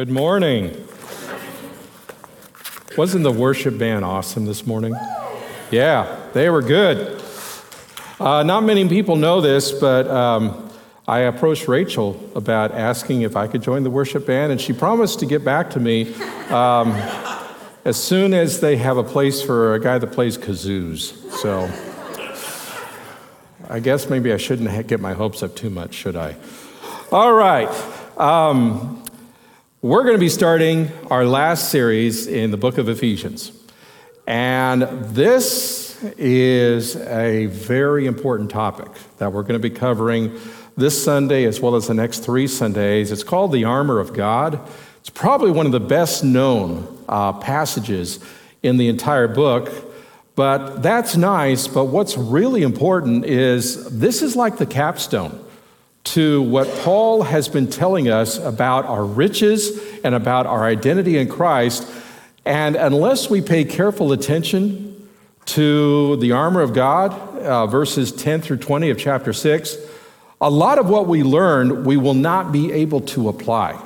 Good morning. Wasn't the worship band awesome this morning? Yeah, they were good. Uh, not many people know this, but um, I approached Rachel about asking if I could join the worship band, and she promised to get back to me um, as soon as they have a place for a guy that plays kazoos. So I guess maybe I shouldn't get my hopes up too much, should I? All right. Um, we're going to be starting our last series in the book of Ephesians. And this is a very important topic that we're going to be covering this Sunday as well as the next three Sundays. It's called the armor of God. It's probably one of the best known uh, passages in the entire book. But that's nice. But what's really important is this is like the capstone to what Paul has been telling us about our riches and about our identity in Christ. And unless we pay careful attention to the armor of God, uh, verses 10 through 20 of chapter 6, a lot of what we learn we will not be able to apply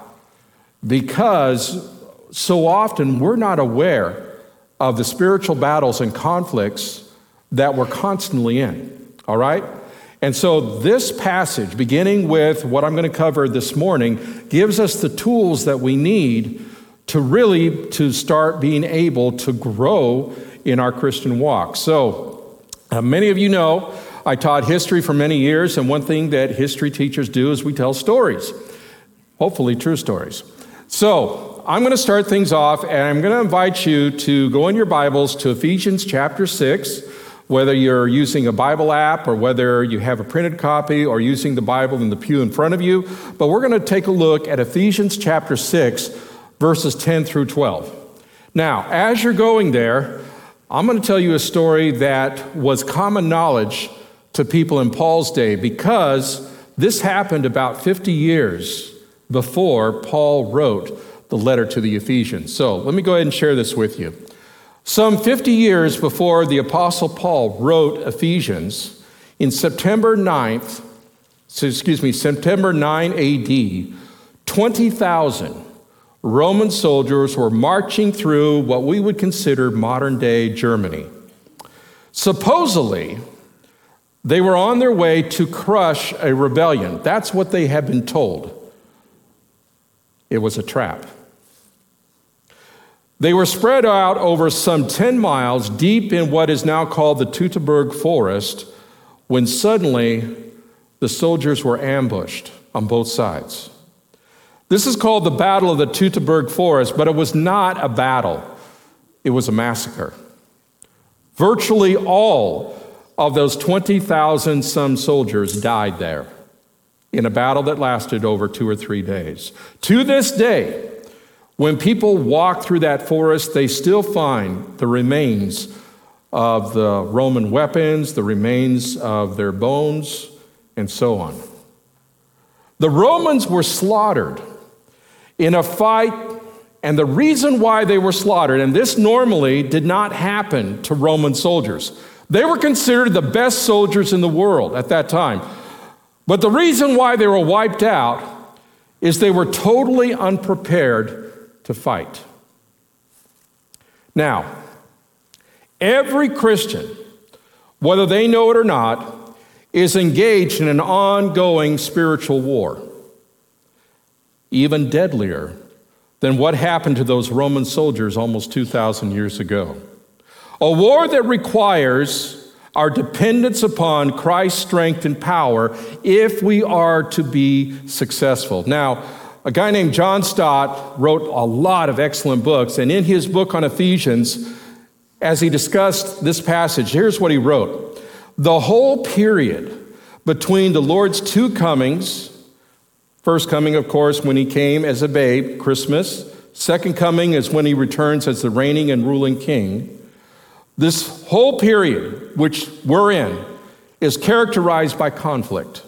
because so often we're not aware of the spiritual battles and conflicts that we're constantly in. All right? And so, this passage, beginning with what I'm going to cover this morning, gives us the tools that we need to really to start being able to grow in our Christian walk. So, uh, many of you know I taught history for many years, and one thing that history teachers do is we tell stories, hopefully true stories. So, I'm going to start things off, and I'm going to invite you to go in your Bibles to Ephesians chapter 6 whether you're using a Bible app or whether you have a printed copy or using the Bible in the pew in front of you. But we're going to take a look at Ephesians chapter 6, verses 10 through 12. Now, as you're going there, I'm going to tell you a story that was common knowledge to people in Paul's day because this happened about 50 years before Paul wrote the letter to the Ephesians. So let me go ahead and share this with you. Some 50 years before the Apostle Paul wrote Ephesians, in September 9th, so excuse me, September 9 AD, 20,000 Roman soldiers were marching through what we would consider modern day Germany. Supposedly, they were on their way to crush a rebellion. That's what they had been told. It was a trap. They were spread out over some 10 miles deep in what is now called the Teutoburg Forest when suddenly the soldiers were ambushed on both sides. This is called the Battle of the Teutoburg Forest, but it was not a battle, it was a massacre. Virtually all of those 20,000 some soldiers died there in a battle that lasted over two or three days. To this day, when people walk through that forest, they still find the remains of the Roman weapons, the remains of their bones, and so on. The Romans were slaughtered in a fight, and the reason why they were slaughtered, and this normally did not happen to Roman soldiers. They were considered the best soldiers in the world at that time. But the reason why they were wiped out is they were totally unprepared to fight. Now, every Christian, whether they know it or not, is engaged in an ongoing spiritual war, even deadlier than what happened to those Roman soldiers almost 2,000 years ago. A war that requires our dependence upon Christ's strength and power if we are to be successful. Now, a guy named John Stott wrote a lot of excellent books, and in his book on Ephesians, as he discussed this passage, here's what he wrote The whole period between the Lord's two comings, first coming, of course, when he came as a babe, Christmas, second coming is when he returns as the reigning and ruling king. This whole period, which we're in, is characterized by conflict.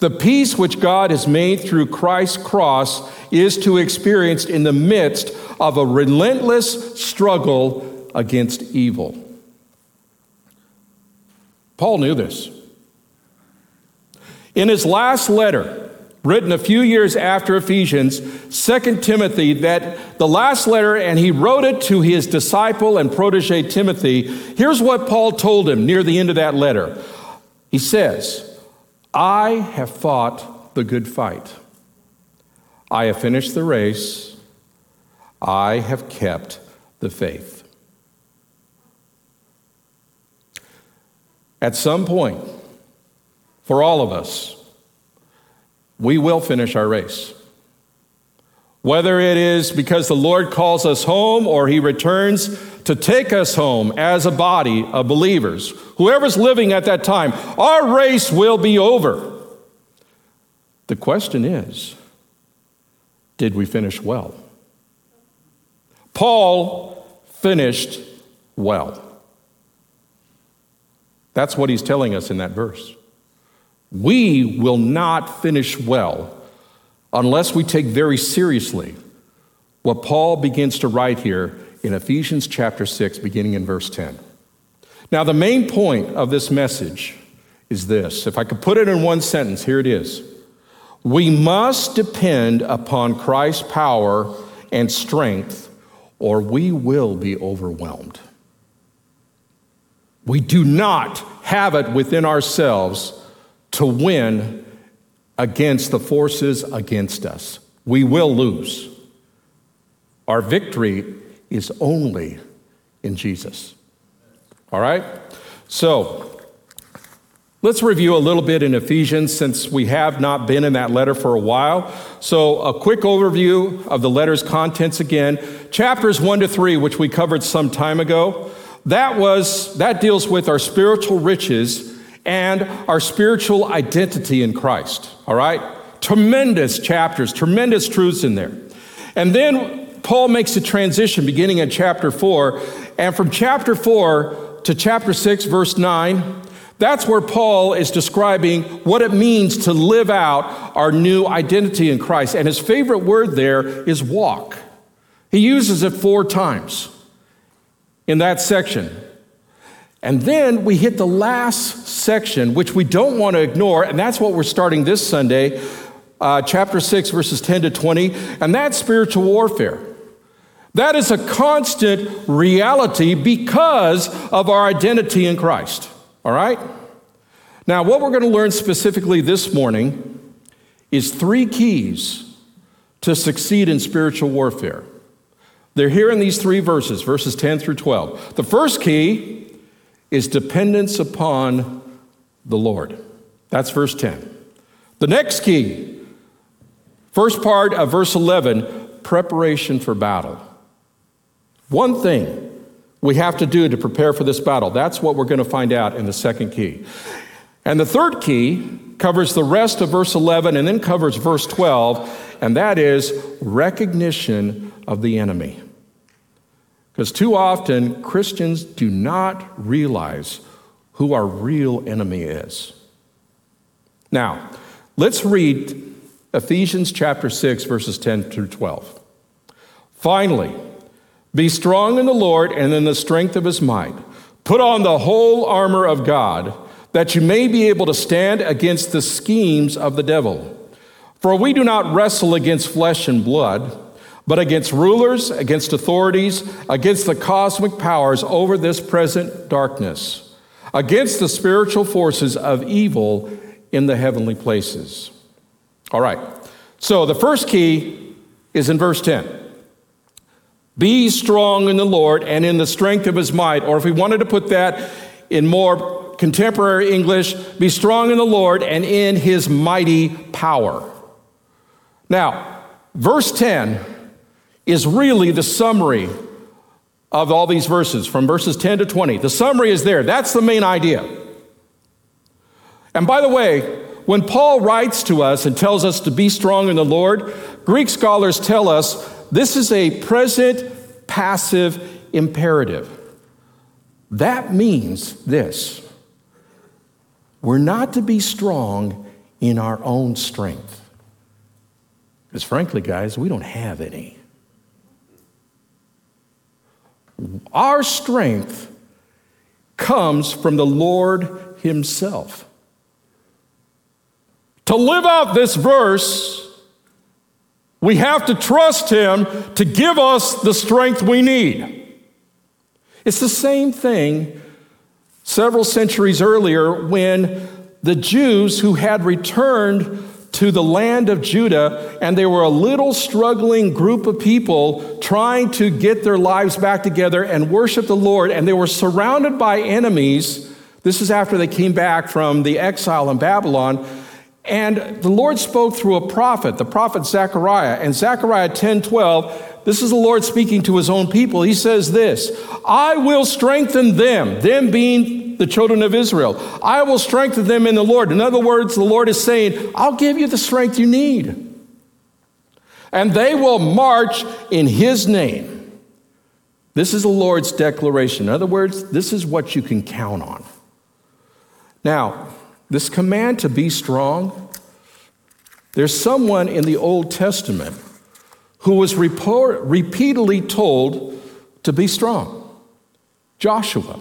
The peace which God has made through Christ's cross is to be experienced in the midst of a relentless struggle against evil. Paul knew this. In his last letter, written a few years after Ephesians, 2 Timothy, that the last letter, and he wrote it to his disciple and protege Timothy. Here's what Paul told him near the end of that letter. He says, I have fought the good fight. I have finished the race. I have kept the faith. At some point, for all of us, we will finish our race. Whether it is because the Lord calls us home or he returns to take us home as a body of believers, whoever's living at that time, our race will be over. The question is did we finish well? Paul finished well. That's what he's telling us in that verse. We will not finish well unless we take very seriously what Paul begins to write here in Ephesians chapter 6, beginning in verse 10. Now, the main point of this message is this. If I could put it in one sentence, here it is. We must depend upon Christ's power and strength, or we will be overwhelmed. We do not have it within ourselves to win against the forces against us. We will lose. Our victory is only in Jesus. All right? So, let's review a little bit in Ephesians since we have not been in that letter for a while. So, a quick overview of the letter's contents again. Chapters 1 to 3, which we covered some time ago, that was that deals with our spiritual riches and our spiritual identity in Christ. All right? Tremendous chapters, tremendous truths in there. And then Paul makes a transition beginning in chapter 4. And from chapter 4 to chapter 6, verse 9, that's where Paul is describing what it means to live out our new identity in Christ. And his favorite word there is walk. He uses it four times in that section. And then we hit the last section, which we don't want to ignore, and that's what we're starting this Sunday, uh, chapter 6, verses 10 to 20, and that's spiritual warfare. That is a constant reality because of our identity in Christ. All right? Now, what we're going to learn specifically this morning is three keys to succeed in spiritual warfare. They're here in these three verses, verses 10 through 12. The first key is dependence upon the Lord. That's verse 10. The next key, first part of verse 11, preparation for battle. One thing we have to do to prepare for this battle. That's what we're going to find out in the second key. And the third key covers the rest of verse 11 and then covers verse 12, and that is recognition of the enemy. Because too often, Christians do not realize who our real enemy is. Now, let's read Ephesians chapter 6, verses 10 through 12. Finally, be strong in the Lord and in the strength of his might. Put on the whole armor of God, that you may be able to stand against the schemes of the devil. For we do not wrestle against flesh and blood but against rulers, against authorities, against the cosmic powers over this present darkness, against the spiritual forces of evil in the heavenly places. All right, so the first key is in verse 10. Be strong in the Lord and in the strength of his might. Or if we wanted to put that in more contemporary English, be strong in the Lord and in his mighty power. Now, verse 10 is really the summary of all these verses from verses 10 to 20. The summary is there. That's the main idea. And by the way, when Paul writes to us and tells us to be strong in the Lord, Greek scholars tell us this is a present passive imperative. That means this we're not to be strong in our own strength. Because frankly, guys, we don't have any. Our strength comes from the Lord Himself. To live out this verse, we have to trust Him to give us the strength we need. It's the same thing several centuries earlier when the Jews who had returned to the land of Judah, and they were a little struggling group of people trying to get their lives back together and worship the Lord, and they were surrounded by enemies. This is after they came back from the exile in Babylon. And the Lord spoke through a prophet, the prophet Zechariah. And Zechariah 10 12, this is the Lord speaking to his own people. He says this I will strengthen them, them being the children of Israel. I will strengthen them in the Lord. In other words, the Lord is saying, I'll give you the strength you need. And they will march in his name. This is the Lord's declaration. In other words, this is what you can count on. Now, this command to be strong, there's someone in the Old Testament who was report, repeatedly told to be strong Joshua.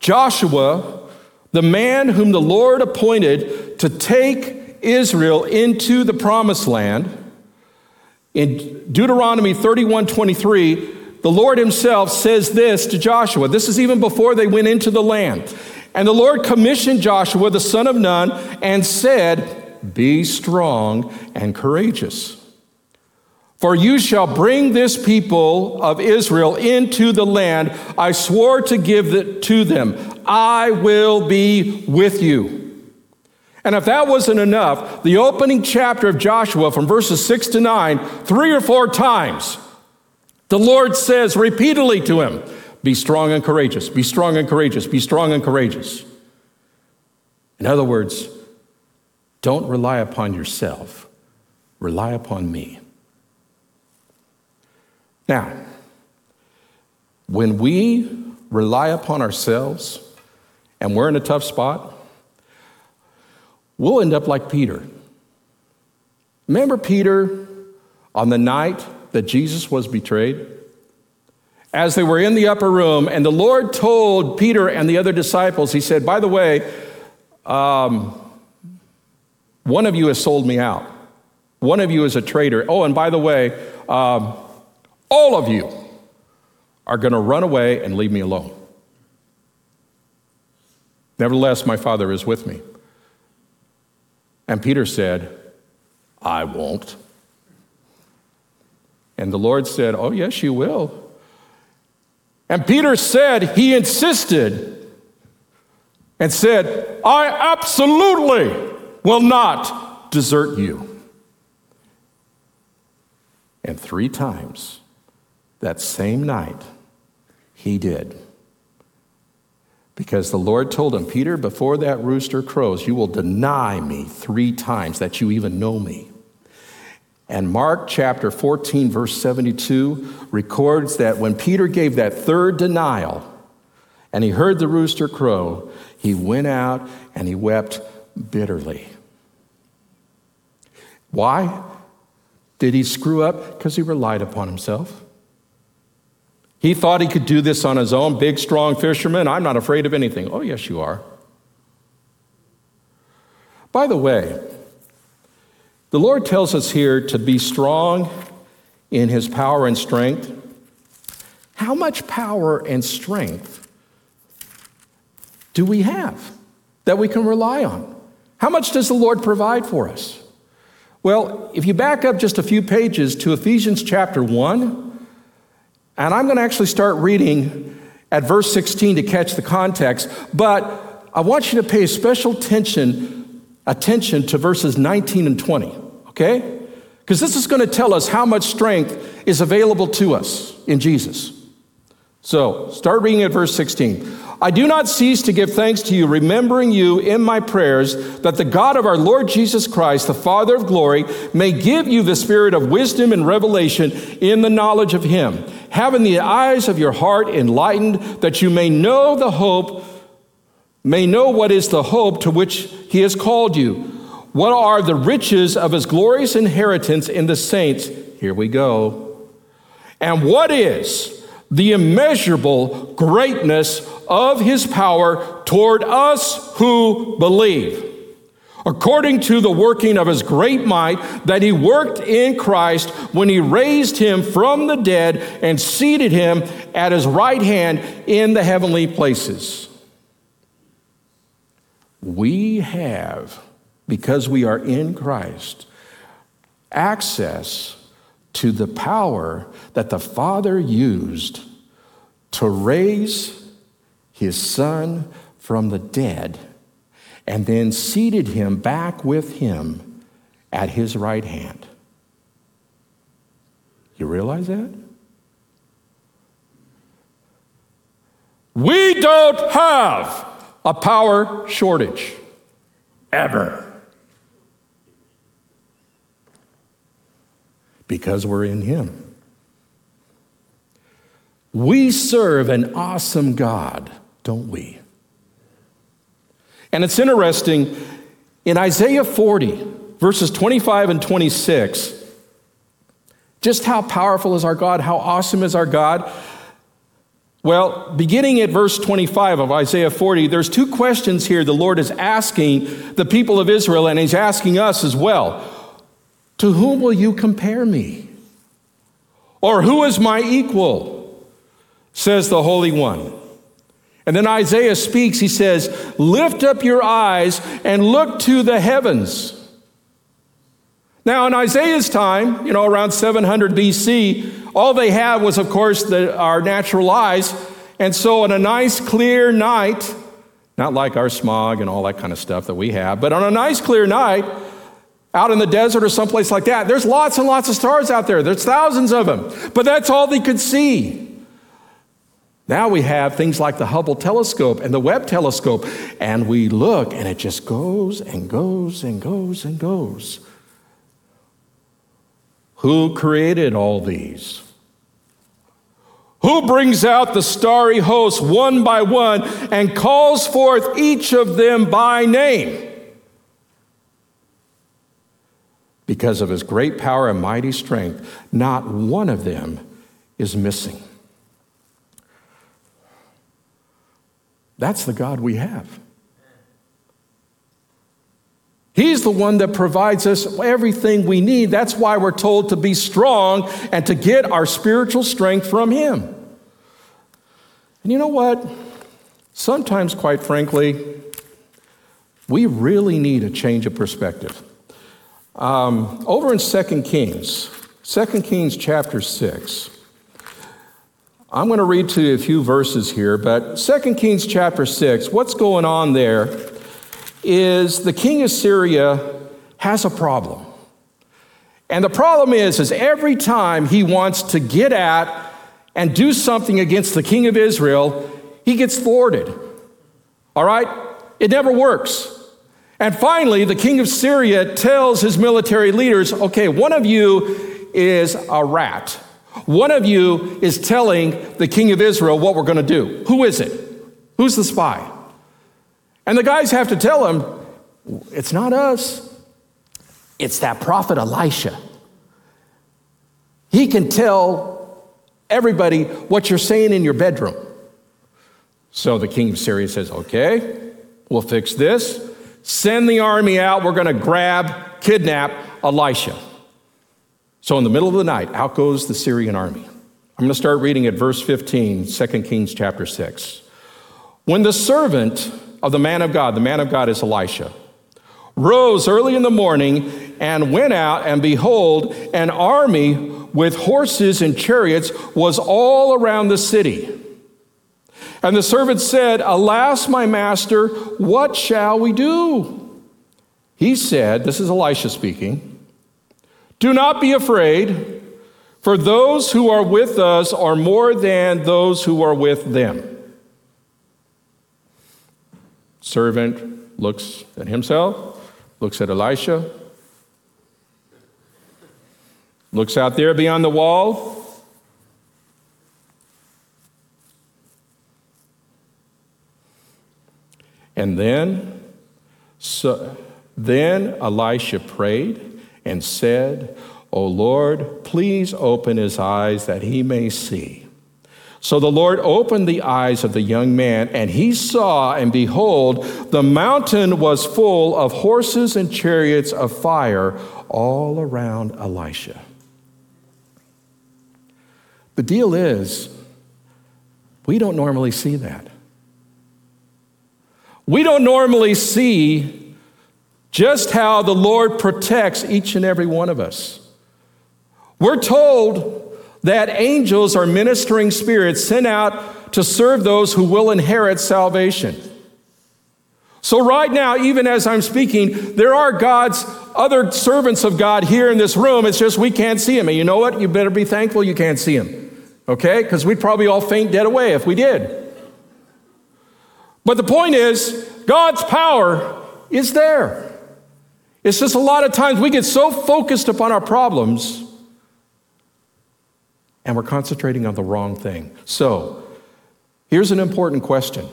Joshua, the man whom the Lord appointed to take Israel into the promised land, in Deuteronomy 31 23, the Lord Himself says this to Joshua. This is even before they went into the land. And the Lord commissioned Joshua, the son of Nun, and said, Be strong and courageous. For you shall bring this people of Israel into the land I swore to give it to them. I will be with you. And if that wasn't enough, the opening chapter of Joshua from verses 6 to 9, three or four times, the Lord says repeatedly to him, Be strong and courageous, be strong and courageous, be strong and courageous. In other words, don't rely upon yourself, rely upon me. Now, when we rely upon ourselves and we're in a tough spot, we'll end up like Peter. Remember Peter on the night that Jesus was betrayed? As they were in the upper room, and the Lord told Peter and the other disciples, He said, By the way, um, one of you has sold me out. One of you is a traitor. Oh, and by the way, um, all of you are going to run away and leave me alone. Nevertheless, my Father is with me. And Peter said, I won't. And the Lord said, Oh, yes, you will. And Peter said, he insisted and said, I absolutely will not desert you. And three times that same night, he did. Because the Lord told him, Peter, before that rooster crows, you will deny me three times that you even know me. And Mark chapter 14, verse 72 records that when Peter gave that third denial and he heard the rooster crow, he went out and he wept bitterly. Why did he screw up? Because he relied upon himself. He thought he could do this on his own, big, strong fisherman. I'm not afraid of anything. Oh, yes, you are. By the way, the Lord tells us here to be strong in his power and strength. How much power and strength do we have that we can rely on? How much does the Lord provide for us? Well, if you back up just a few pages to Ephesians chapter 1, and I'm going to actually start reading at verse 16 to catch the context, but I want you to pay special attention, attention to verses 19 and 20, okay? Because this is going to tell us how much strength is available to us in Jesus. So, start reading at verse 16. I do not cease to give thanks to you, remembering you in my prayers, that the God of our Lord Jesus Christ, the Father of glory, may give you the spirit of wisdom and revelation in the knowledge of him having the eyes of your heart enlightened, that you may know the hope, may know what is the hope to which he has called you. What are the riches of his glorious inheritance in the saints? Here we go. And what is the immeasurable greatness of his power toward us who believe? according to the working of his great might that he worked in Christ when he raised him from the dead and seated him at his right hand in the heavenly places. We have, because we are in Christ, access to the power that the Father used to raise his Son from the dead and then seated him back with him at his right hand. You realize that? We don't have a power shortage ever. Because we're in Him. We serve an awesome God, don't we? And it's interesting, in Isaiah 40, verses 25 and 26, just how powerful is our God, how awesome is our God. Well, beginning at verse 25 of Isaiah 40, there's two questions here the Lord is asking the people of Israel, and He's asking us as well. To whom will you compare me? Or who is my equal? Says the Holy One. And then Isaiah speaks, he says, Lift up your eyes and look to the heavens. Now, in Isaiah's time, you know, around 700 BC, all they had was, of course, the, our natural eyes. And so, on a nice, clear night, not like our smog and all that kind of stuff that we have, but on a nice, clear night, out in the desert or someplace like that, there's lots and lots of stars out there. There's thousands of them. But that's all they could see. Now we have things like the Hubble telescope and the Webb telescope, and we look and it just goes and goes and goes and goes. Who created all these? Who brings out the starry hosts one by one and calls forth each of them by name? Because of his great power and mighty strength, not one of them is missing. That's the God we have. He's the one that provides us everything we need. That's why we're told to be strong and to get our spiritual strength from Him. And you know what? Sometimes, quite frankly, we really need a change of perspective. Um, over in 2 Kings, 2 Kings chapter 6, I'm going to read to you a few verses here, but 2 Kings chapter 6, what's going on there is the king of Syria has a problem. And the problem is, is every time he wants to get at and do something against the king of Israel, he gets thwarted. All right? It never works. And finally, the king of Syria tells his military leaders, okay, one of you is a rat. One of you is telling the king of Israel what we're going to do. Who is it? Who's the spy? And the guys have to tell him, it's not us, it's that prophet Elisha. He can tell everybody what you're saying in your bedroom. So the king of Syria says, okay, we'll fix this. Send the army out. We're going to grab, kidnap Elisha. So, in the middle of the night, out goes the Syrian army. I'm going to start reading at verse 15, 2 Kings chapter 6. When the servant of the man of God, the man of God is Elisha, rose early in the morning and went out, and behold, an army with horses and chariots was all around the city. And the servant said, Alas, my master, what shall we do? He said, This is Elisha speaking. Do not be afraid, for those who are with us are more than those who are with them. Servant looks at himself, looks at Elisha, looks out there beyond the wall. And then, so, then Elisha prayed and said, O Lord, please open his eyes that he may see. So the Lord opened the eyes of the young man, and he saw, and behold, the mountain was full of horses and chariots of fire all around Elisha. The deal is, we don't normally see that. We don't normally see just how the Lord protects each and every one of us. We're told that angels are ministering spirits sent out to serve those who will inherit salvation. So, right now, even as I'm speaking, there are God's other servants of God here in this room. It's just we can't see them. And you know what? You better be thankful you can't see them, okay? Because we'd probably all faint dead away if we did. But the point is, God's power is there. It's just a lot of times we get so focused upon our problems and we're concentrating on the wrong thing. So, here's an important question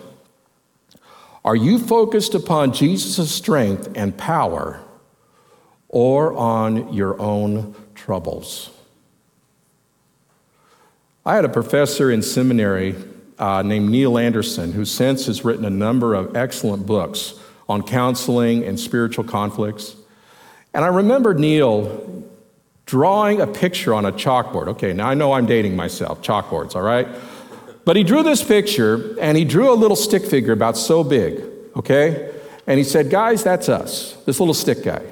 Are you focused upon Jesus' strength and power or on your own troubles? I had a professor in seminary uh, named Neil Anderson who since has written a number of excellent books on counseling and spiritual conflicts. And I remember Neil drawing a picture on a chalkboard. Okay, now I know I'm dating myself, chalkboards, all right? But he drew this picture and he drew a little stick figure about so big, okay? And he said, Guys, that's us, this little stick guy.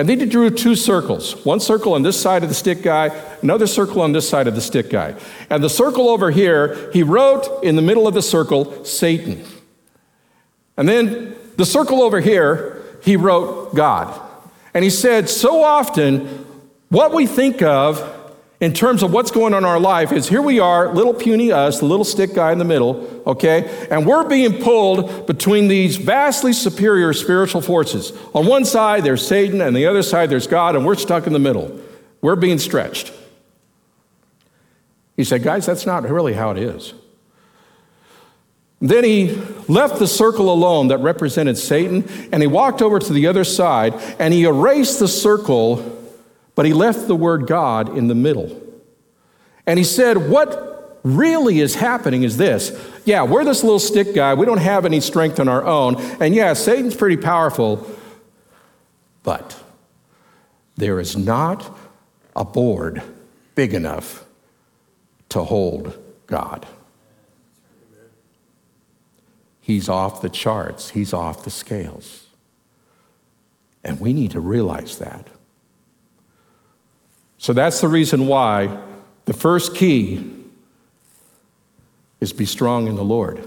And then he drew two circles one circle on this side of the stick guy, another circle on this side of the stick guy. And the circle over here, he wrote in the middle of the circle, Satan. And then the circle over here, he wrote God. And he said, So often what we think of in terms of what's going on in our life is here we are, little puny us, the little stick guy in the middle, okay? And we're being pulled between these vastly superior spiritual forces. On one side, there's Satan, and the other side, there's God, and we're stuck in the middle. We're being stretched. He said, Guys, that's not really how it is. Then he left the circle alone that represented Satan, and he walked over to the other side, and he erased the circle but he left the word God in the middle. And he said, What really is happening is this. Yeah, we're this little stick guy. We don't have any strength on our own. And yeah, Satan's pretty powerful. But there is not a board big enough to hold God. He's off the charts, he's off the scales. And we need to realize that. So that's the reason why the first key is be strong in the Lord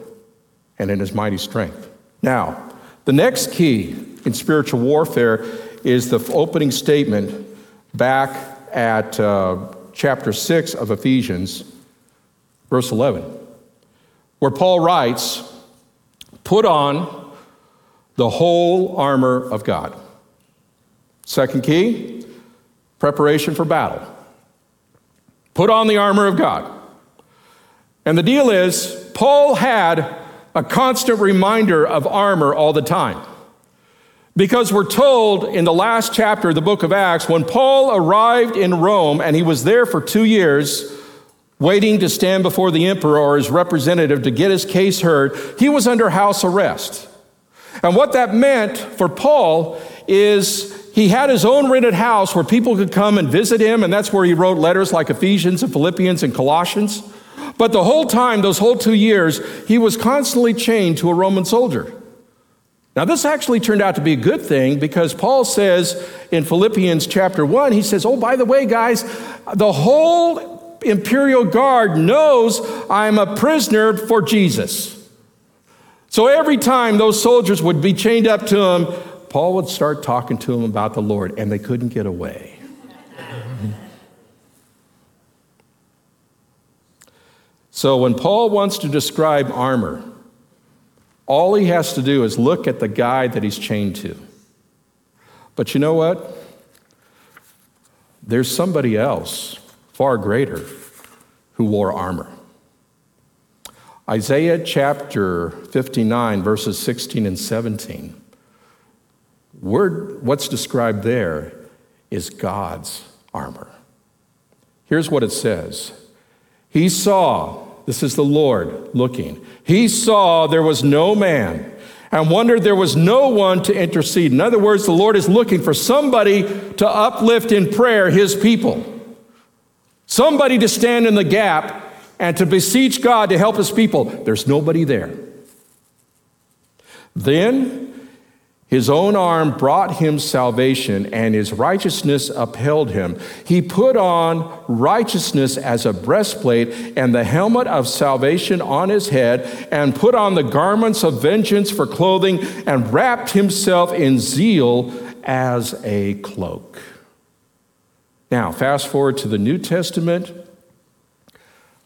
and in his mighty strength. Now, the next key in spiritual warfare is the opening statement back at uh, chapter 6 of Ephesians, verse 11, where Paul writes, Put on the whole armor of God. Second key, preparation for battle. Put on the armor of God. And the deal is, Paul had a constant reminder of armor all the time. Because we're told in the last chapter of the book of Acts, when Paul arrived in Rome and he was there for two years, waiting to stand before the emperor or his representative to get his case heard, he was under house arrest. And what that meant for Paul is he had his own rented house where people could come and visit him, and that's where he wrote letters like Ephesians and Philippians and Colossians. But the whole time, those whole two years, he was constantly chained to a Roman soldier. Now, this actually turned out to be a good thing because Paul says in Philippians chapter 1, he says, Oh, by the way, guys, the whole imperial guard knows I'm a prisoner for Jesus. So every time those soldiers would be chained up to him, Paul would start talking to them about the Lord, and they couldn't get away. so when Paul wants to describe armor, all he has to do is look at the guy that he's chained to. But you know what? There's somebody else, far greater, who wore armor. Isaiah chapter 59, verses 16 and 17 what's described there is God's armor. Here's what it says He saw this is the Lord looking, he saw there was no man and wondered there was no one to intercede. In other words, the Lord is looking for somebody to uplift in prayer his people, somebody to stand in the gap and to beseech God to help his people. There's nobody there. Then his own arm brought him salvation, and his righteousness upheld him. He put on righteousness as a breastplate and the helmet of salvation on his head, and put on the garments of vengeance for clothing, and wrapped himself in zeal as a cloak. Now, fast forward to the New Testament.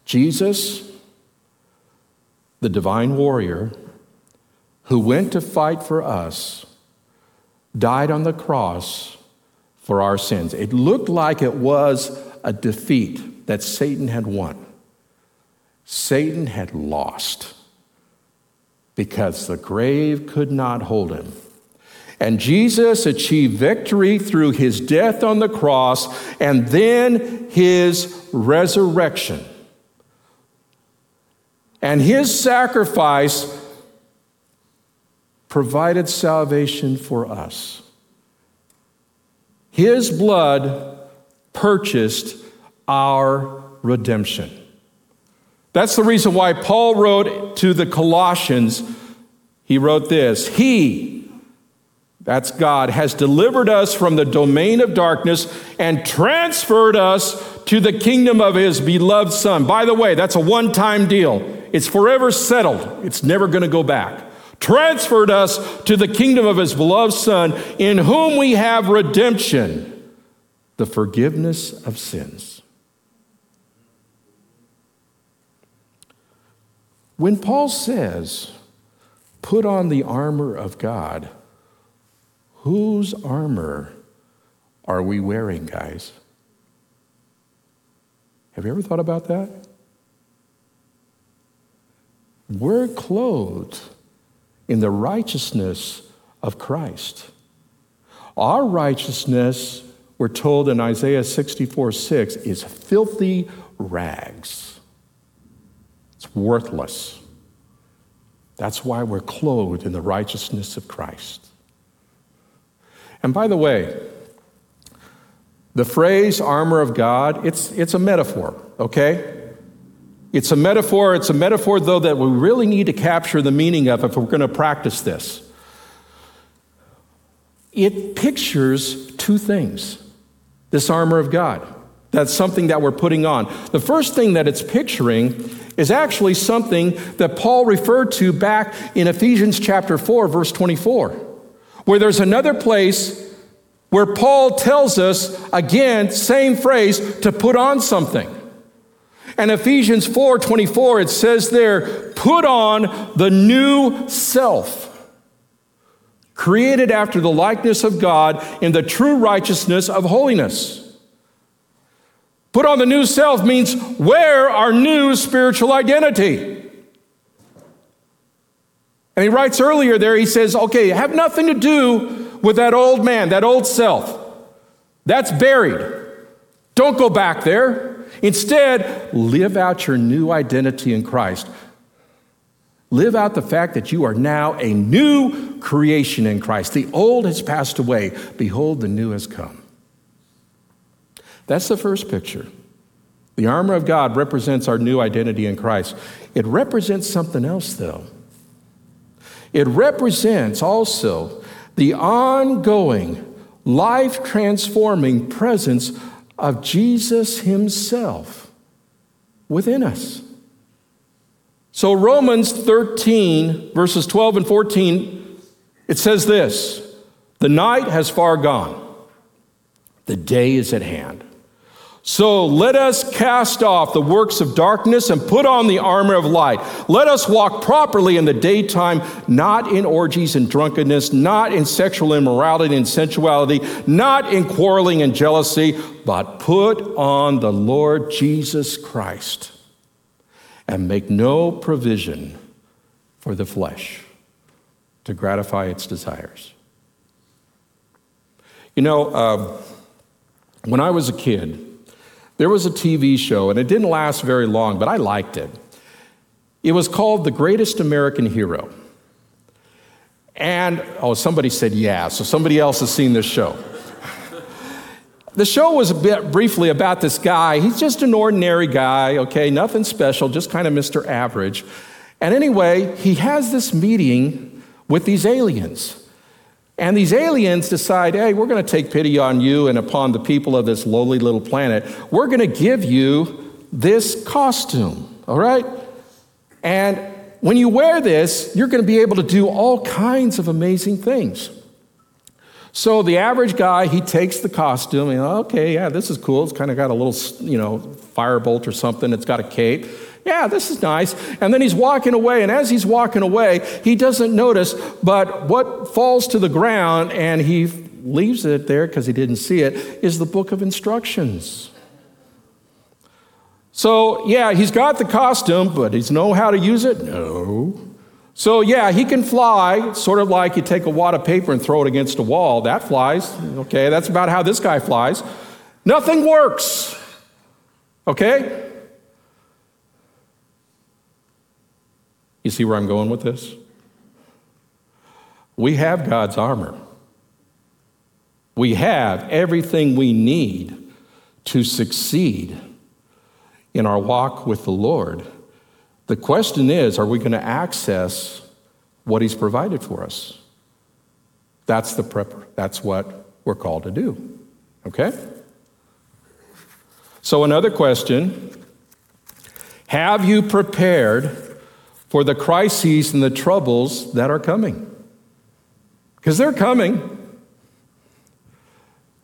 Jesus, the divine warrior, who went to fight for us died on the cross for our sins. It looked like it was a defeat that Satan had won. Satan had lost because the grave could not hold him. And Jesus achieved victory through his death on the cross and then his resurrection. And his sacrifice provided salvation for us. His blood purchased our redemption. That's the reason why Paul wrote to the Colossians, he wrote this He, that's God, has delivered us from the domain of darkness and transferred us to the kingdom of his beloved Son. By the way, that's a one time deal, it's forever settled, it's never going to go back transferred us to the kingdom of his beloved Son, in whom we have redemption, the forgiveness of sins. When Paul says, put on the armor of God, whose armor are we wearing, guys? Have you ever thought about that? We're clothed in the righteousness of Christ. Our righteousness, we're told in Isaiah 64 6, is filthy rags. It's worthless. That's why we're clothed in the righteousness of Christ. And by the way, the phrase armor of God, it's, it's a metaphor, okay? It's a metaphor. It's a metaphor, though, that we really need to capture the meaning of if we're going to practice this. It pictures two things this armor of God. That's something that we're putting on. The first thing that it's picturing is actually something that Paul referred to back in Ephesians chapter 4, verse 24, where there's another place where Paul tells us, again, same phrase, to put on something. And Ephesians 4:24 it says there, put on the new self created after the likeness of God in the true righteousness of holiness. Put on the new self means wear our new spiritual identity. And he writes earlier there, he says, okay, have nothing to do with that old man, that old self. That's buried. Don't go back there. Instead, live out your new identity in Christ. Live out the fact that you are now a new creation in Christ. The old has passed away. Behold, the new has come. That's the first picture. The armor of God represents our new identity in Christ. It represents something else, though. It represents also the ongoing, life transforming presence of Jesus Himself within us. So, Romans 13, verses 12 and 14, it says this The night has far gone, the day is at hand. So let us cast off the works of darkness and put on the armor of light. Let us walk properly in the daytime, not in orgies and drunkenness, not in sexual immorality and sensuality, not in quarreling and jealousy, but put on the Lord Jesus Christ and make no provision for the flesh to gratify its desires. You know, uh, when I was a kid, there was a TV show, and it didn't last very long, but I liked it. It was called The Greatest American Hero. And, oh, somebody said yeah, so somebody else has seen this show. the show was a bit briefly about this guy. He's just an ordinary guy, okay, nothing special, just kind of Mr. Average. And anyway, he has this meeting with these aliens. And these aliens decide, hey, we're going to take pity on you and upon the people of this lowly little planet. We're going to give you this costume, all right? And when you wear this, you're going to be able to do all kinds of amazing things. So the average guy, he takes the costume and, okay, yeah, this is cool. It's kind of got a little, you know, firebolt or something. It's got a cape. Yeah, this is nice. And then he's walking away, and as he's walking away, he doesn't notice, but what falls to the ground and he leaves it there because he didn't see it is the book of instructions. So, yeah, he's got the costume, but he's he know how to use it? No. So, yeah, he can fly, sort of like you take a wad of paper and throw it against a wall. That flies. Okay, that's about how this guy flies. Nothing works. Okay? You see where I'm going with this? We have God's armor. We have everything we need to succeed in our walk with the Lord. The question is are we going to access what He's provided for us? That's the prep. That's what we're called to do. Okay? So, another question Have you prepared for the crises and the troubles that are coming. Because they're coming.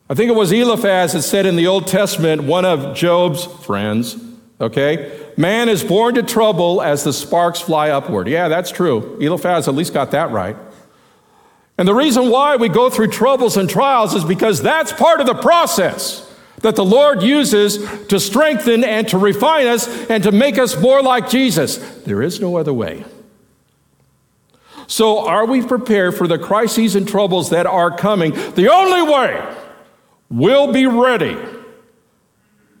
I think it was Eliphaz that said in the Old Testament, one of Job's friends, okay, man is born to trouble as the sparks fly upward. Yeah, that's true. Eliphaz at least got that right. And the reason why we go through troubles and trials is because that's part of the process that the Lord uses to strengthen and to refine us and to make us more like Jesus. There is no other way. So, are we prepared for the crises and troubles that are coming? The only way we'll be ready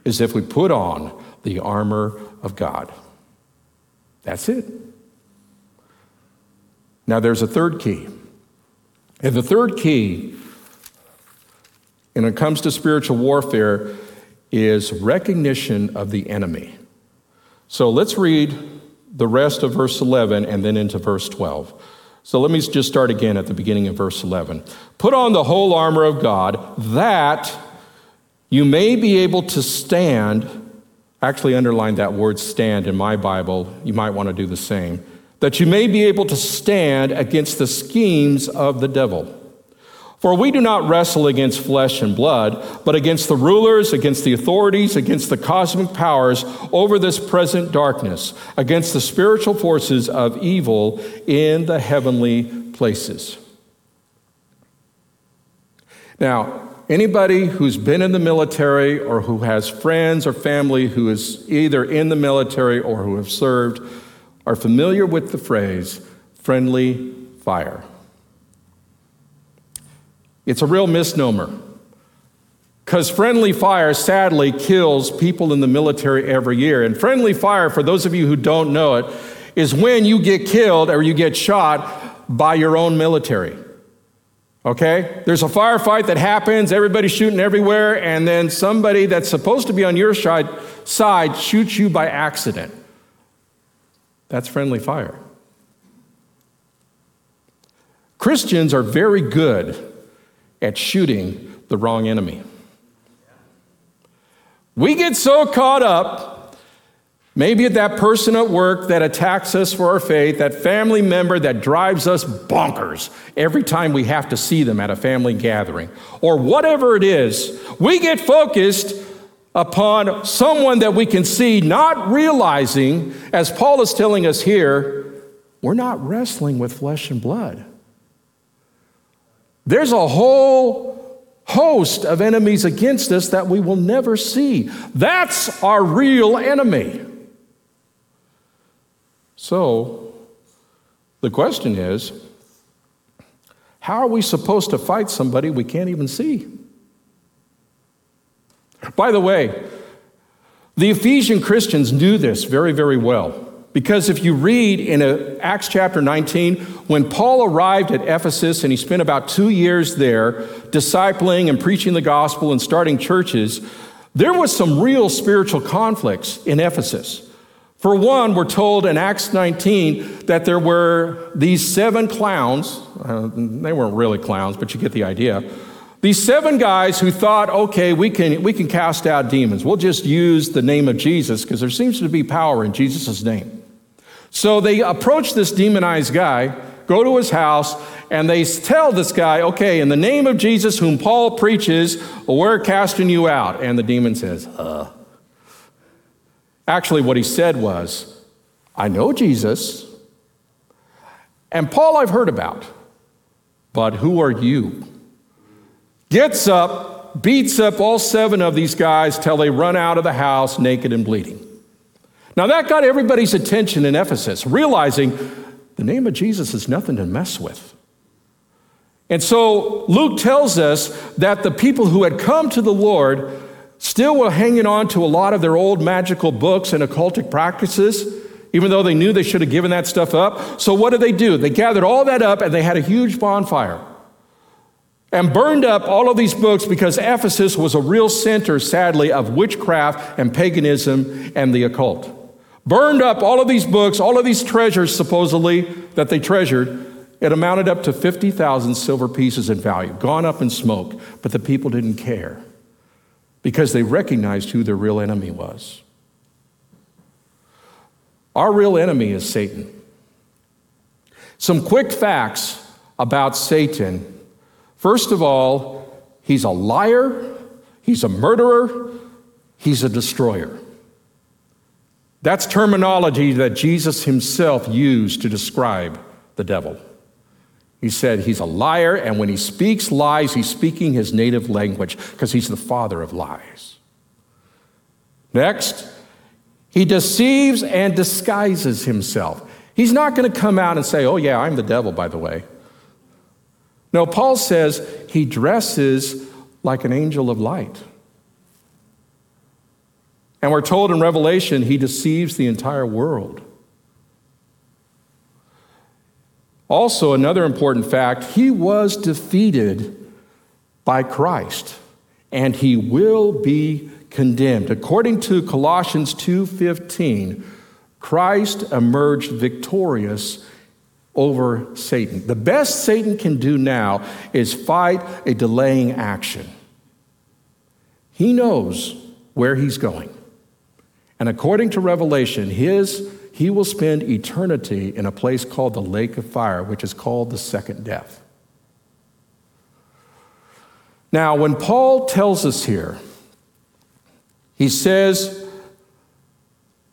is if we put on the armor of God. That's it. Now, there's a third key. And the third key when it comes to spiritual warfare is recognition of the enemy. So let's read the rest of verse 11 and then into verse 12. So let me just start again at the beginning of verse 11. Put on the whole armor of God that you may be able to stand. Actually, underline that word stand in my Bible. You might want to do the same. That you may be able to stand against the schemes of the devil. For we do not wrestle against flesh and blood, but against the rulers, against the authorities, against the cosmic powers over this present darkness, against the spiritual forces of evil in the heavenly places. Now, anybody who's been in the military or who has friends or family who is either in the military or who have served are familiar with the phrase friendly fire. It's a real misnomer. Because friendly fire sadly kills people in the military every year. And friendly fire, for those of you who don't know it, is when you get killed or you get shot by your own military. Okay? There's a firefight that happens, everybody's shooting everywhere, and then somebody that's supposed to be on your side, side shoots you by accident. That's friendly fire. Christians are very good at shooting the wrong enemy. We get so caught up, maybe at that person at work that attacks us for our faith, that family member that drives us bonkers every time we have to see them at a family gathering, or whatever it is. We get focused upon someone that we can see, not realizing, as Paul is telling us here, we're not wrestling with flesh and blood. There's a whole host of enemies against us that we will never see. That's our real enemy. So, the question is how are we supposed to fight somebody we can't even see? By the way, the Ephesian Christians knew this very, very well. Because if you read in Acts chapter 19, when Paul arrived at Ephesus and he spent about two years there discipling and preaching the gospel and starting churches, there was some real spiritual conflicts in Ephesus. For one, we're told in Acts 19 that there were these seven clowns. Uh, they weren't really clowns, but you get the idea. These seven guys who thought, okay, we can, we can cast out demons. We'll just use the name of Jesus because there seems to be power in Jesus' name. So they approach this demonized guy, go to his house, and they tell this guy, okay, in the name of Jesus, whom Paul preaches, we're casting you out. And the demon says, uh. Actually, what he said was, I know Jesus, and Paul I've heard about, but who are you? Gets up, beats up all seven of these guys till they run out of the house naked and bleeding. Now, that got everybody's attention in Ephesus, realizing the name of Jesus is nothing to mess with. And so Luke tells us that the people who had come to the Lord still were hanging on to a lot of their old magical books and occultic practices, even though they knew they should have given that stuff up. So, what did they do? They gathered all that up and they had a huge bonfire and burned up all of these books because Ephesus was a real center, sadly, of witchcraft and paganism and the occult burned up all of these books, all of these treasures, supposedly, that they treasured. It amounted up to 50,000 silver pieces in value, gone up in smoke. But the people didn't care because they recognized who their real enemy was. Our real enemy is Satan. Some quick facts about Satan. First of all, he's a liar, he's a murderer, he's a destroyer. That's terminology that Jesus himself used to describe the devil. He said he's a liar, and when he speaks lies, he's speaking his native language because he's the father of lies. Next, he deceives and disguises himself. He's not going to come out and say, Oh, yeah, I'm the devil, by the way. No, Paul says he dresses like an angel of light. And we're told in Revelation, he deceives the entire world. Also, another important fact, he was defeated by Christ and he will be condemned. According to Colossians 2:15, Christ emerged victorious over Satan. The best Satan can do now is fight a delaying action. He knows where he's going. And according to Revelation, his, he will spend eternity in a place called the lake of fire, which is called the second death. Now, when Paul tells us here, he says,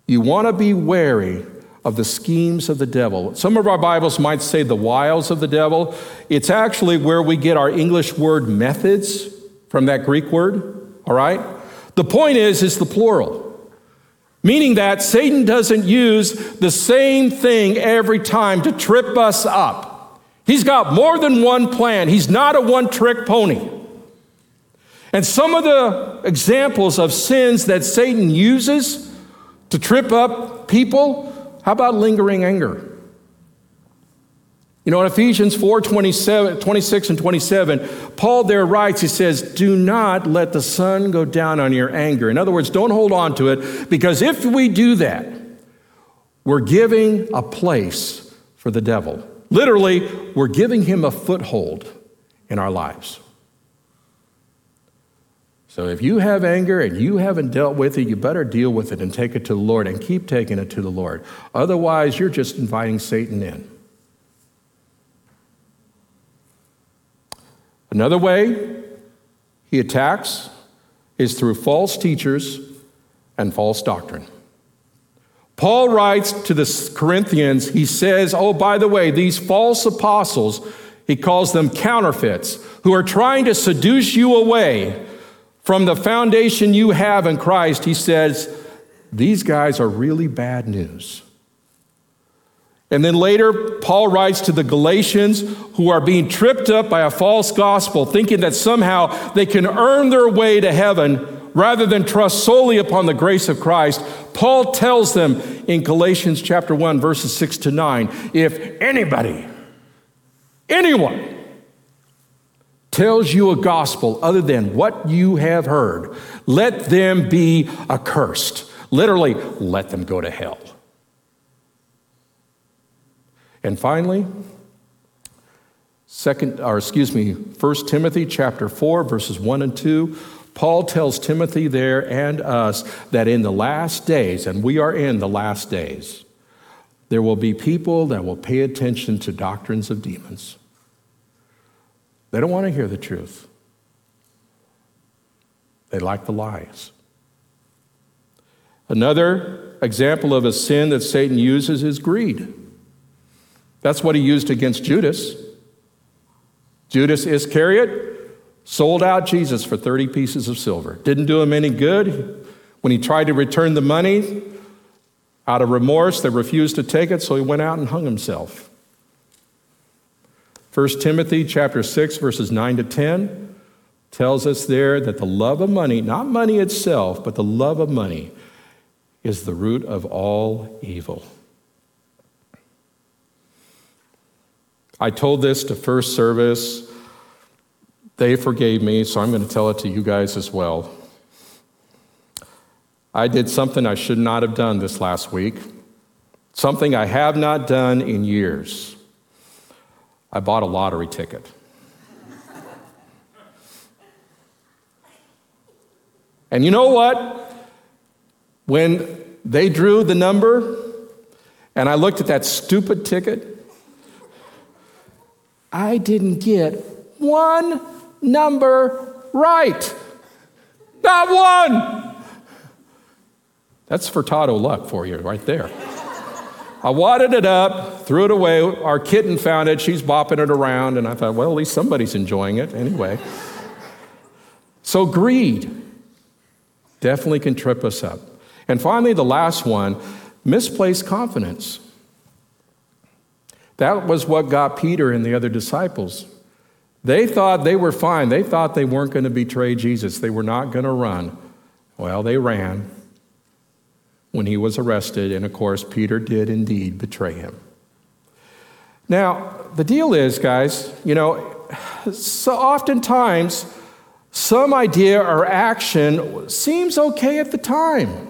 You want to be wary of the schemes of the devil. Some of our Bibles might say the wiles of the devil. It's actually where we get our English word methods from that Greek word, all right? The point is, it's the plural. Meaning that Satan doesn't use the same thing every time to trip us up. He's got more than one plan. He's not a one trick pony. And some of the examples of sins that Satan uses to trip up people, how about lingering anger? You know, in Ephesians 4 26 and 27, Paul there writes, he says, Do not let the sun go down on your anger. In other words, don't hold on to it, because if we do that, we're giving a place for the devil. Literally, we're giving him a foothold in our lives. So if you have anger and you haven't dealt with it, you better deal with it and take it to the Lord and keep taking it to the Lord. Otherwise, you're just inviting Satan in. Another way he attacks is through false teachers and false doctrine. Paul writes to the Corinthians, he says, Oh, by the way, these false apostles, he calls them counterfeits, who are trying to seduce you away from the foundation you have in Christ. He says, These guys are really bad news. And then later, Paul writes to the Galatians who are being tripped up by a false gospel, thinking that somehow they can earn their way to heaven rather than trust solely upon the grace of Christ, Paul tells them in Galatians chapter 1 verses 6 to 9, if anybody anyone tells you a gospel other than what you have heard, let them be accursed. Literally, let them go to hell. And finally, second or excuse me, 1 Timothy chapter 4 verses 1 and 2, Paul tells Timothy there and us that in the last days, and we are in the last days, there will be people that will pay attention to doctrines of demons. They don't want to hear the truth. They like the lies. Another example of a sin that Satan uses is greed. That's what he used against Judas. Judas Iscariot sold out Jesus for 30 pieces of silver. Didn't do him any good. When he tried to return the money, out of remorse, they refused to take it, so he went out and hung himself. 1 Timothy chapter 6 verses 9 to 10 tells us there that the love of money, not money itself, but the love of money is the root of all evil. I told this to first service. They forgave me, so I'm going to tell it to you guys as well. I did something I should not have done this last week, something I have not done in years. I bought a lottery ticket. and you know what? When they drew the number and I looked at that stupid ticket, I didn't get one number right. Not one. That's Furtado luck for you right there. I wadded it up, threw it away. Our kitten found it. She's bopping it around. And I thought, well, at least somebody's enjoying it anyway. So, greed definitely can trip us up. And finally, the last one misplaced confidence. That was what got Peter and the other disciples. They thought they were fine. They thought they weren't going to betray Jesus. They were not going to run. Well, they ran when he was arrested, and of course, Peter did indeed betray him. Now, the deal is, guys, you know, so oftentimes some idea or action seems okay at the time.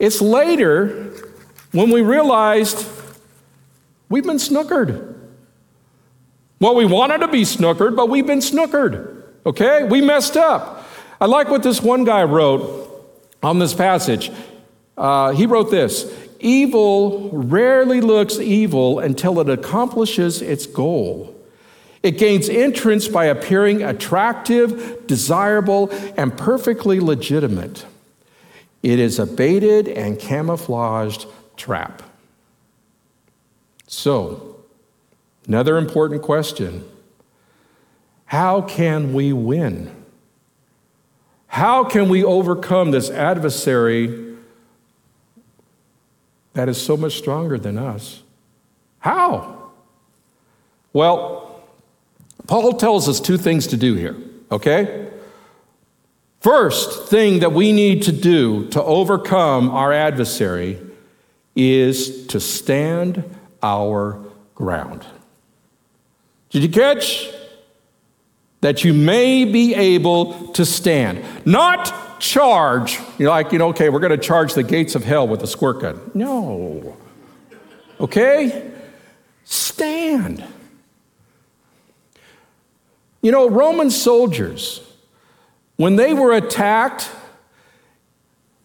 It's later when we realized we've been snookered. Well, we wanted to be snookered, but we've been snookered. Okay? We messed up. I like what this one guy wrote on this passage. Uh, he wrote this Evil rarely looks evil until it accomplishes its goal. It gains entrance by appearing attractive, desirable, and perfectly legitimate. It is a baited and camouflaged trap. So, another important question how can we win? How can we overcome this adversary that is so much stronger than us. How? Well, Paul tells us two things to do here, okay? First thing that we need to do to overcome our adversary is to stand our ground. Did you catch? That you may be able to stand. Not charge. You're like, you know, okay, we're going to charge the gates of hell with a squirt gun. No. Okay? Stand. You know, Roman soldiers, when they were attacked,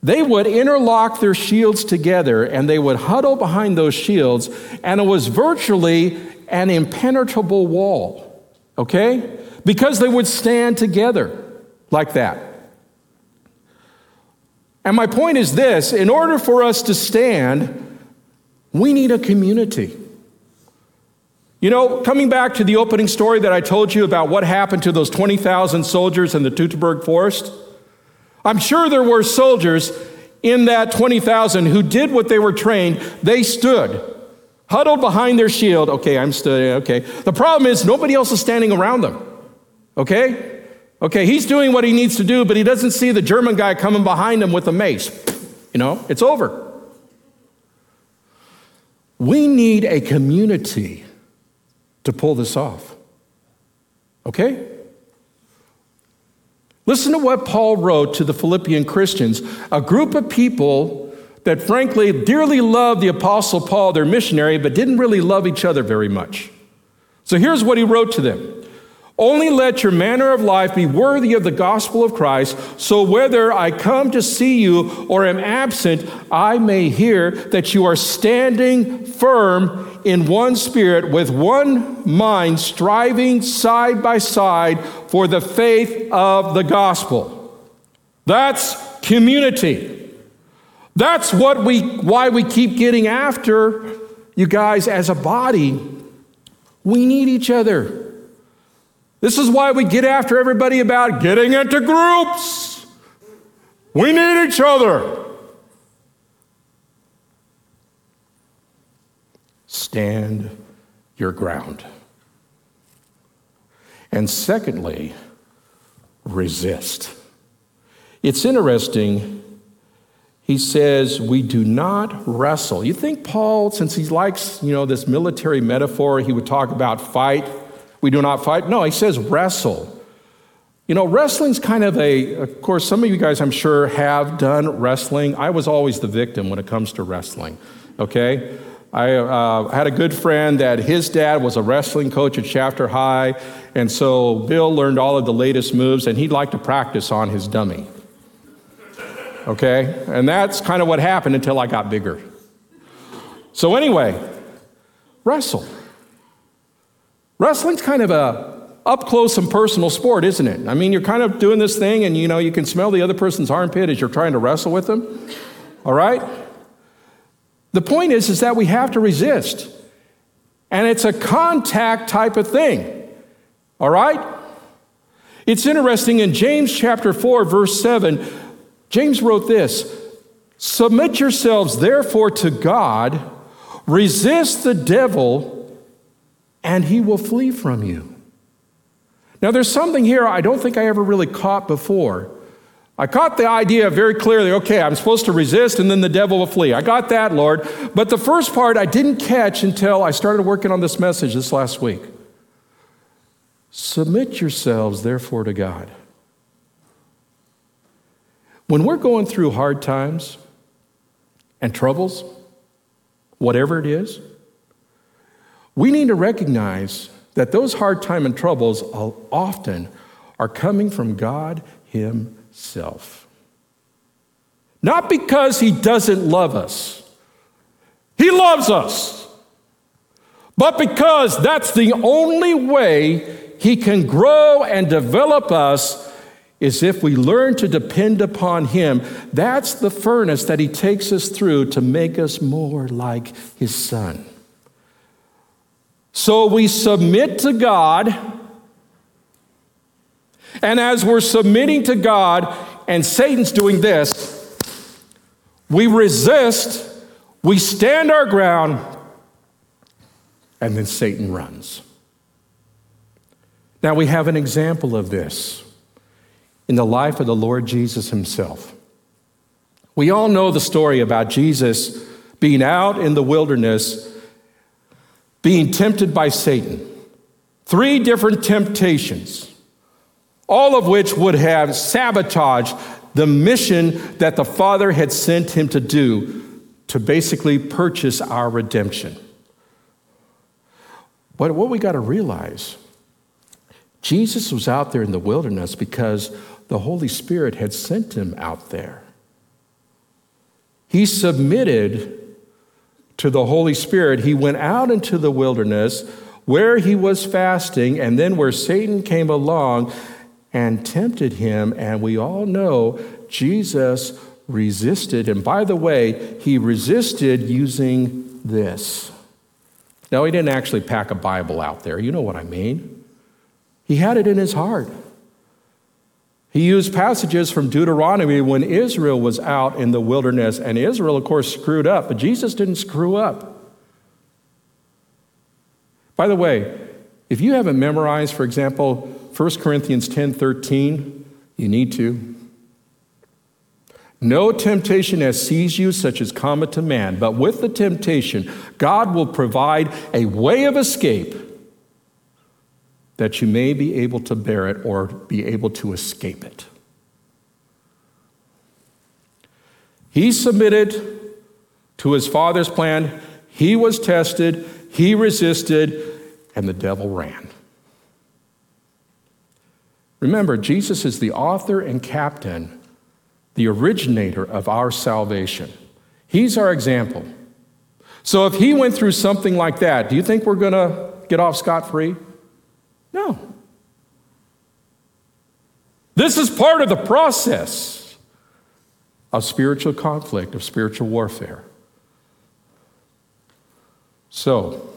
they would interlock their shields together and they would huddle behind those shields, and it was virtually an impenetrable wall, okay? Because they would stand together like that. And my point is this in order for us to stand, we need a community. You know, coming back to the opening story that I told you about what happened to those 20,000 soldiers in the Teutoburg Forest, I'm sure there were soldiers in that 20,000 who did what they were trained. They stood, huddled behind their shield. Okay, I'm stood. Okay. The problem is nobody else is standing around them. Okay? Okay, he's doing what he needs to do, but he doesn't see the German guy coming behind him with a mace. You know, it's over. We need a community to pull this off. Okay? Listen to what Paul wrote to the Philippian Christians, a group of people that frankly dearly loved the Apostle Paul, their missionary, but didn't really love each other very much. So here's what he wrote to them only let your manner of life be worthy of the gospel of Christ, so whether I come to see you or am absent, I may hear that you are standing firm in one spirit, with one mind, striving side by side for the faith of the gospel. That's community. That's what we, why we keep getting after you guys as a body. We need each other. This is why we get after everybody about getting into groups. We need each other. Stand your ground. And secondly, resist. It's interesting. He says, We do not wrestle. You think Paul, since he likes, you know, this military metaphor, he would talk about fight we do not fight. No, he says wrestle. You know, wrestling's kind of a, of course, some of you guys I'm sure have done wrestling. I was always the victim when it comes to wrestling, okay? I uh, had a good friend that his dad was a wrestling coach at Shafter High, and so Bill learned all of the latest moves, and he'd like to practice on his dummy. Okay? And that's kind of what happened until I got bigger. So, anyway, wrestle. Wrestling's kind of a up close and personal sport, isn't it? I mean, you're kind of doing this thing and you know, you can smell the other person's armpit as you're trying to wrestle with them. All right? The point is is that we have to resist. And it's a contact type of thing. All right? It's interesting in James chapter 4 verse 7, James wrote this, "Submit yourselves therefore to God, resist the devil, and he will flee from you. Now, there's something here I don't think I ever really caught before. I caught the idea very clearly okay, I'm supposed to resist and then the devil will flee. I got that, Lord. But the first part I didn't catch until I started working on this message this last week. Submit yourselves, therefore, to God. When we're going through hard times and troubles, whatever it is, we need to recognize that those hard times and troubles often are coming from God Himself. Not because He doesn't love us, He loves us, but because that's the only way He can grow and develop us is if we learn to depend upon Him. That's the furnace that He takes us through to make us more like His Son. So we submit to God. And as we're submitting to God, and Satan's doing this, we resist, we stand our ground, and then Satan runs. Now we have an example of this in the life of the Lord Jesus himself. We all know the story about Jesus being out in the wilderness being tempted by Satan. Three different temptations, all of which would have sabotaged the mission that the Father had sent him to do to basically purchase our redemption. But what we got to realize, Jesus was out there in the wilderness because the Holy Spirit had sent him out there. He submitted to the Holy Spirit, he went out into the wilderness where he was fasting, and then where Satan came along and tempted him. And we all know Jesus resisted. And by the way, he resisted using this. Now, he didn't actually pack a Bible out there. You know what I mean. He had it in his heart. He used passages from Deuteronomy when Israel was out in the wilderness, and Israel, of course, screwed up, but Jesus didn't screw up. By the way, if you haven't memorized, for example, 1 Corinthians 10 13. You need to. No temptation has seized you such as common to man, but with the temptation, God will provide a way of escape that you may be able to bear it or be able to escape it. He submitted to his father's plan. He was tested, he resisted, and the devil ran. Remember, Jesus is the author and captain, the originator of our salvation. He's our example. So if he went through something like that, do you think we're going to get off scot free? No. This is part of the process of spiritual conflict, of spiritual warfare. So,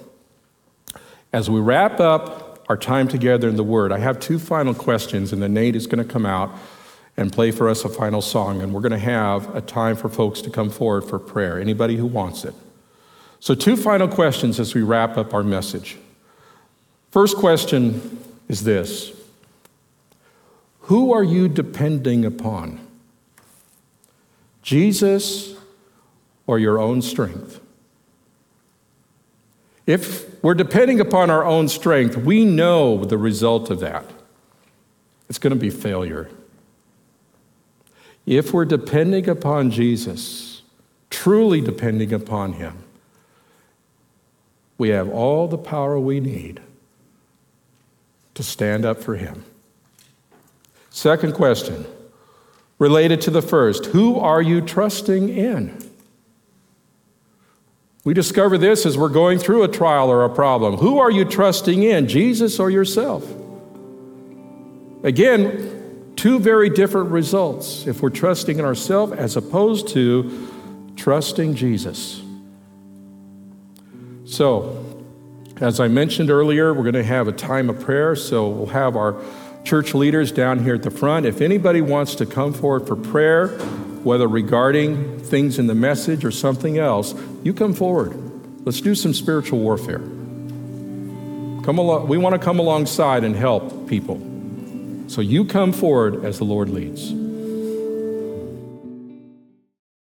as we wrap up our time together in the Word, I have two final questions, and then Nate is going to come out and play for us a final song, and we're going to have a time for folks to come forward for prayer, anybody who wants it. So, two final questions as we wrap up our message. First question is this Who are you depending upon? Jesus or your own strength? If we're depending upon our own strength, we know the result of that. It's going to be failure. If we're depending upon Jesus, truly depending upon Him, we have all the power we need to stand up for Him. Second question related to the first Who are you trusting in? We discover this as we're going through a trial or a problem. Who are you trusting in, Jesus or yourself? Again, two very different results if we're trusting in ourselves as opposed to trusting Jesus. So, as I mentioned earlier, we're going to have a time of prayer, so we'll have our church leaders down here at the front. If anybody wants to come forward for prayer, whether regarding things in the message or something else, you come forward. Let's do some spiritual warfare. Come along, we want to come alongside and help people. So you come forward as the Lord leads.